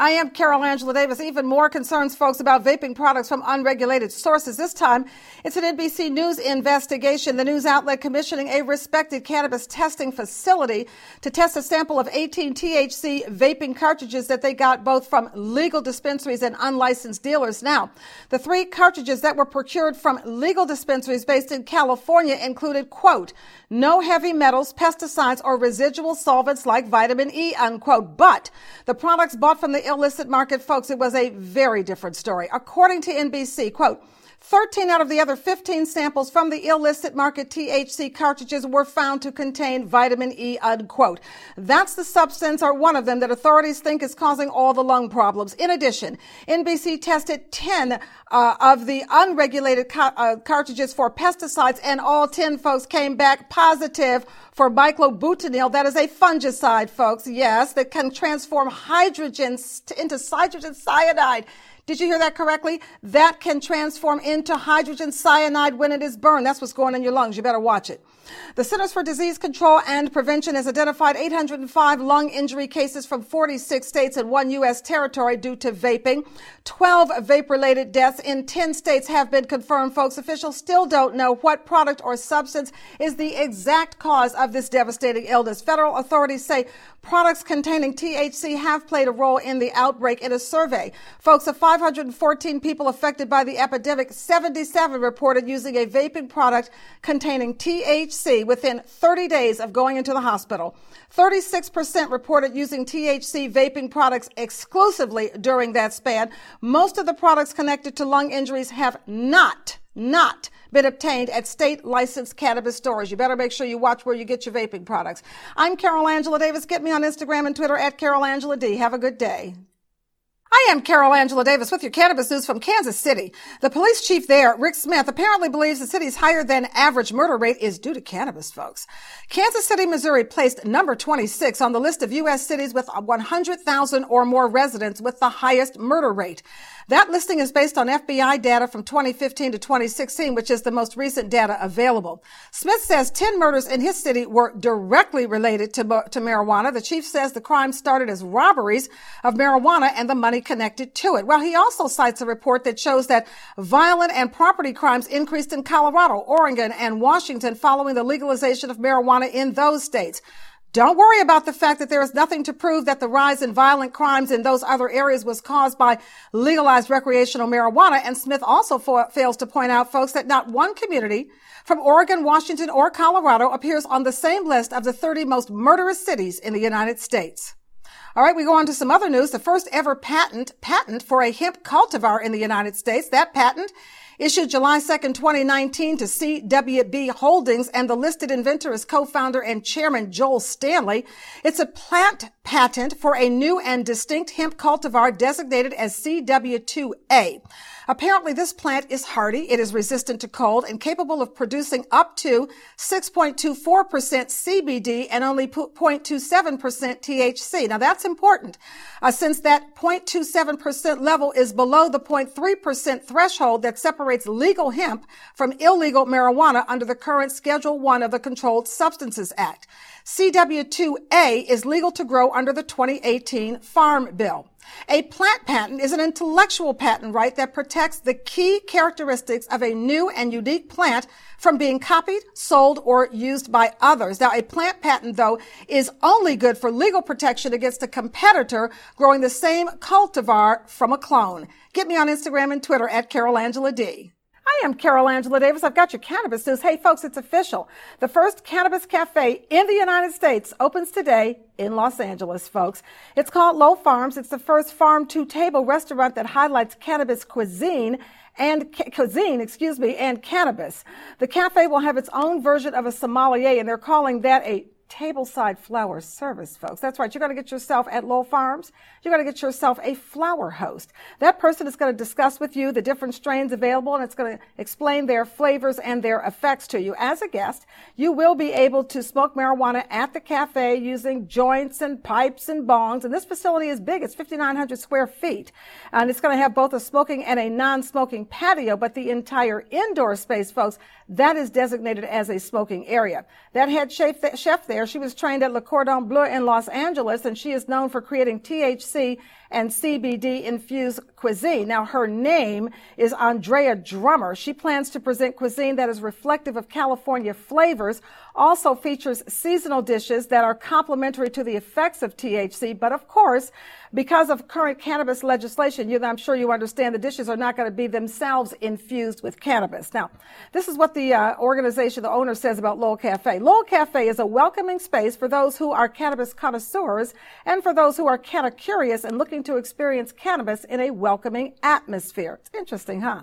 I am Carol Angela Davis. Even more concerns, folks, about vaping products from unregulated sources. This time, it's an NBC News investigation. The news outlet commissioning a respected cannabis testing facility to test a sample of 18 THC vaping cartridges that they got both from legal dispensaries and unlicensed dealers. Now, the three cartridges that were procured from legal dispensaries based in California included, quote, no heavy metals, pesticides, or residual solvents like vitamin E, unquote. But the products bought from the illicit market, folks, it was a very different story. According to NBC, quote, 13 out of the other 15 samples from the illicit market THC cartridges were found to contain vitamin E, unquote. That's the substance or one of them that authorities think is causing all the lung problems. In addition, NBC tested 10 uh, of the unregulated ca- uh, cartridges for pesticides and all 10 folks came back positive for myclophenol. That is a fungicide, folks. Yes, that can transform hydrogen into hydrogen cyanide. Did you hear that correctly? That can transform into hydrogen cyanide when it is burned. That's what's going in your lungs. You better watch it. The Centers for Disease Control and Prevention has identified 805 lung injury cases from 46 states and one U.S. territory due to vaping. 12 vape related deaths in 10 states have been confirmed, folks. Officials still don't know what product or substance is the exact cause of this devastating illness. Federal authorities say products containing THC have played a role in the outbreak in a survey. Folks, of 514 people affected by the epidemic, 77 reported using a vaping product containing THC within 30 days of going into the hospital. 36% reported using THC vaping products exclusively during that span. Most of the products connected to lung injuries have not, not been obtained at state licensed cannabis stores. You better make sure you watch where you get your vaping products. I'm Carol Angela Davis. Get me on Instagram and Twitter at Carol Angela D. Have a good day. I am Carol Angela Davis with your cannabis news from Kansas City. The police chief there, Rick Smith, apparently believes the city's higher than average murder rate is due to cannabis, folks. Kansas City, Missouri placed number 26 on the list of U.S. cities with 100,000 or more residents with the highest murder rate. That listing is based on FBI data from 2015 to 2016, which is the most recent data available. Smith says 10 murders in his city were directly related to, to marijuana. The chief says the crime started as robberies of marijuana and the money connected to it. Well, he also cites a report that shows that violent and property crimes increased in Colorado, Oregon, and Washington following the legalization of marijuana in those states. Don't worry about the fact that there is nothing to prove that the rise in violent crimes in those other areas was caused by legalized recreational marijuana. And Smith also fa- fails to point out, folks, that not one community from Oregon, Washington, or Colorado appears on the same list of the 30 most murderous cities in the United States. All right, we go on to some other news. The first ever patent, patent for a hemp cultivar in the United States. That patent issued July 2nd, 2019 to CWB Holdings and the listed inventor is co-founder and chairman Joel Stanley. It's a plant patent for a new and distinct hemp cultivar designated as CW2A. Apparently, this plant is hardy, it is resistant to cold, and capable of producing up to 6.24% CBD and only 0.27% THC. Now, that's important uh, since that 0.27% level is below the 0.3% threshold that separates legal hemp from illegal marijuana under the current Schedule 1 of the Controlled Substances Act. CW2A is legal to grow under the 2018 Farm Bill. A plant patent is an intellectual patent right that protects the key characteristics of a new and unique plant from being copied, sold, or used by others. Now, a plant patent, though, is only good for legal protection against a competitor growing the same cultivar from a clone. Get me on Instagram and Twitter at Carol Angela D. I am Carol Angela Davis. I've got your cannabis news. Hey, folks, it's official. The first cannabis cafe in the United States opens today in Los Angeles, folks. It's called Lowell Farms. It's the first farm to table restaurant that highlights cannabis cuisine and cuisine, excuse me, and cannabis. The cafe will have its own version of a sommelier, and they're calling that a tableside flower service, folks. That's right. You're going to get yourself at Lowell Farms. You're going to get yourself a flower host. That person is going to discuss with you the different strains available and it's going to explain their flavors and their effects to you. As a guest, you will be able to smoke marijuana at the cafe using joints and pipes and bongs. And this facility is big. It's 5,900 square feet. And it's going to have both a smoking and a non-smoking patio, but the entire indoor space, folks, that is designated as a smoking area. That head chef there, she was trained at Le Cordon Bleu in Los Angeles, and she is known for creating THC and CBD infused cuisine. Now, her name is Andrea Drummer. She plans to present cuisine that is reflective of California flavors, also features seasonal dishes that are complementary to the effects of THC, but of course, because of current cannabis legislation, you, I'm sure you understand the dishes are not going to be themselves infused with cannabis. Now, this is what the uh, organization, the owner says about Lowell Cafe. Lowell Cafe is a welcoming space for those who are cannabis connoisseurs and for those who are canna curious and looking to experience cannabis in a welcoming atmosphere. It's interesting, huh?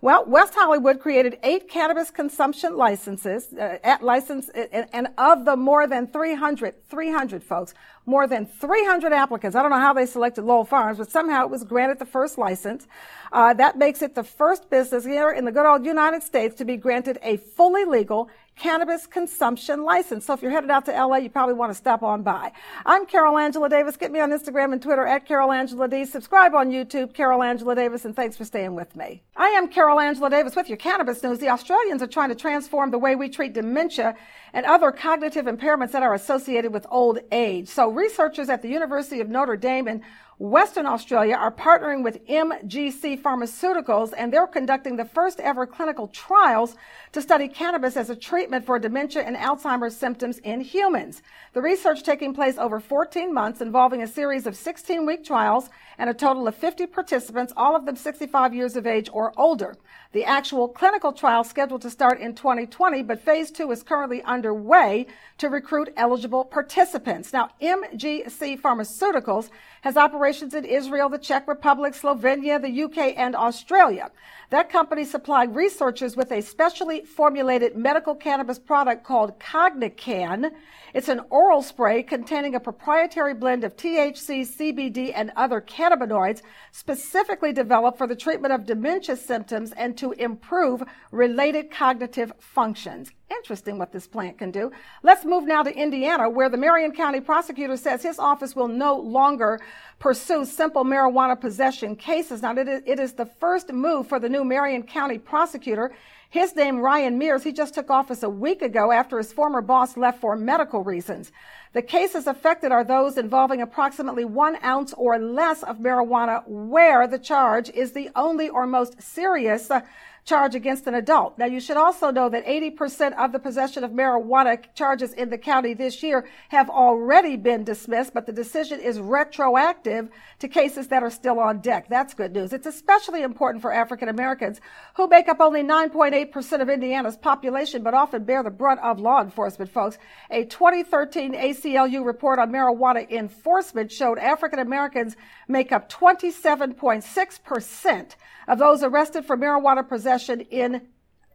Well, West Hollywood created eight cannabis consumption licenses, uh, at license, and, and, of the more than 300, 300 folks, more than 300 applicants. I don't know how they selected Lowell Farms, but somehow it was granted the first license. Uh, that makes it the first business here in the good old United States to be granted a fully legal cannabis consumption license. So if you're headed out to LA, you probably want to stop on by. I'm Carol Angela Davis. Get me on Instagram and Twitter at Carol Angela D. Subscribe on YouTube, Carol Angela Davis, and thanks for staying with me. I am Carol Angela Davis with your cannabis news. The Australians are trying to transform the way we treat dementia and other cognitive impairments that are associated with old age. So researchers at the University of Notre Dame in Western Australia are partnering with MGC Pharmaceuticals and they're conducting the first ever clinical trials to study cannabis as a treatment for dementia and Alzheimer's symptoms in humans. The research taking place over 14 months involving a series of 16 week trials and a total of 50 participants, all of them 65 years of age or older. The actual clinical trial scheduled to start in 2020, but phase two is currently underway to recruit eligible participants. Now, MGC Pharmaceuticals has operations in Israel, the Czech Republic, Slovenia, the UK, and Australia. That company supplied researchers with a specially formulated medical cannabis product called CogniCann. It's an oral spray containing a proprietary blend of THC, CBD, and other cannabinoids specifically developed for the treatment of dementia symptoms and to improve related cognitive functions. Interesting what this plant can do. Let's move now to Indiana, where the Marion County prosecutor says his office will no longer pursue simple marijuana possession cases. Now, it is the first move for the new Marion County prosecutor. His name, Ryan Mears, he just took office a week ago after his former boss left for medical reasons. The cases affected are those involving approximately one ounce or less of marijuana, where the charge is the only or most serious uh, charge against an adult. Now, you should also know that 80% of the possession of marijuana charges in the county this year have already been dismissed, but the decision is retroactive to cases that are still on deck. That's good news. It's especially important for African Americans who make up only 9.8% of Indiana's population, but often bear the brunt of law enforcement, folks. A 2013 ACLU report on marijuana enforcement showed African Americans make up 27.6% of those arrested for marijuana possession in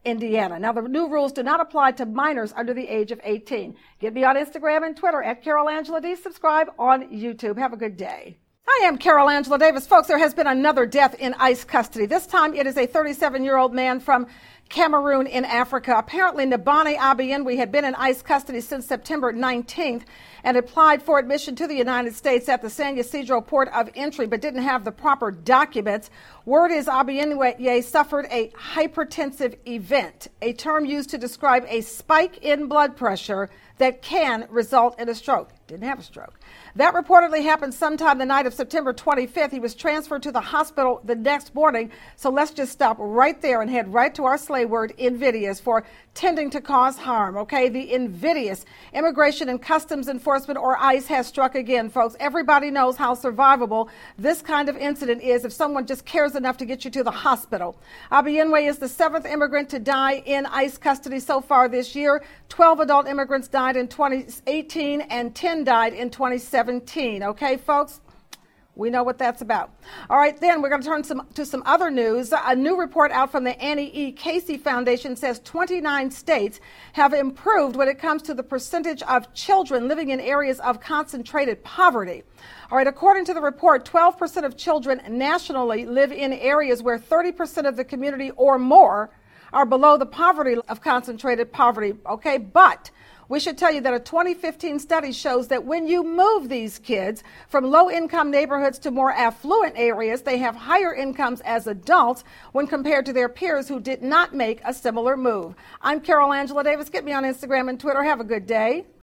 Indiana. Now, the new rules do not apply to minors under the age of 18. Get me on Instagram and Twitter at Carol Angela D. Subscribe on YouTube. Have a good day. I am Carol Angela Davis. Folks, there has been another death in ICE custody. This time it is a 37 year old man from Cameroon in Africa. Apparently, Nebane Abienwi had been in ICE custody since September 19th and applied for admission to the United States at the San Ysidro port of entry, but didn't have the proper documents. Word is Abienwi suffered a hypertensive event, a term used to describe a spike in blood pressure that can result in a stroke. Didn't have a stroke. That reportedly happened sometime the night of September 25th. He was transferred to the hospital the next morning. So let's just stop right there and head right to our slay word, invidious, for tending to cause harm. Okay, the invidious Immigration and Customs Enforcement or ICE has struck again, folks. Everybody knows how survivable this kind of incident is if someone just cares enough to get you to the hospital. Abienwi is the seventh immigrant to die in ICE custody so far this year. 12 adult immigrants died in 2018 and 10 died in 2017. Okay, folks? We know what that's about. All right, then we're going to turn some, to some other news. A new report out from the Annie E. Casey Foundation says 29 states have improved when it comes to the percentage of children living in areas of concentrated poverty. All right, according to the report, 12% of children nationally live in areas where 30% of the community or more are below the poverty of concentrated poverty. Okay, but we should tell you that a 2015 study shows that when you move these kids from low income neighborhoods to more affluent areas, they have higher incomes as adults when compared to their peers who did not make a similar move. I'm Carol Angela Davis. Get me on Instagram and Twitter. Have a good day.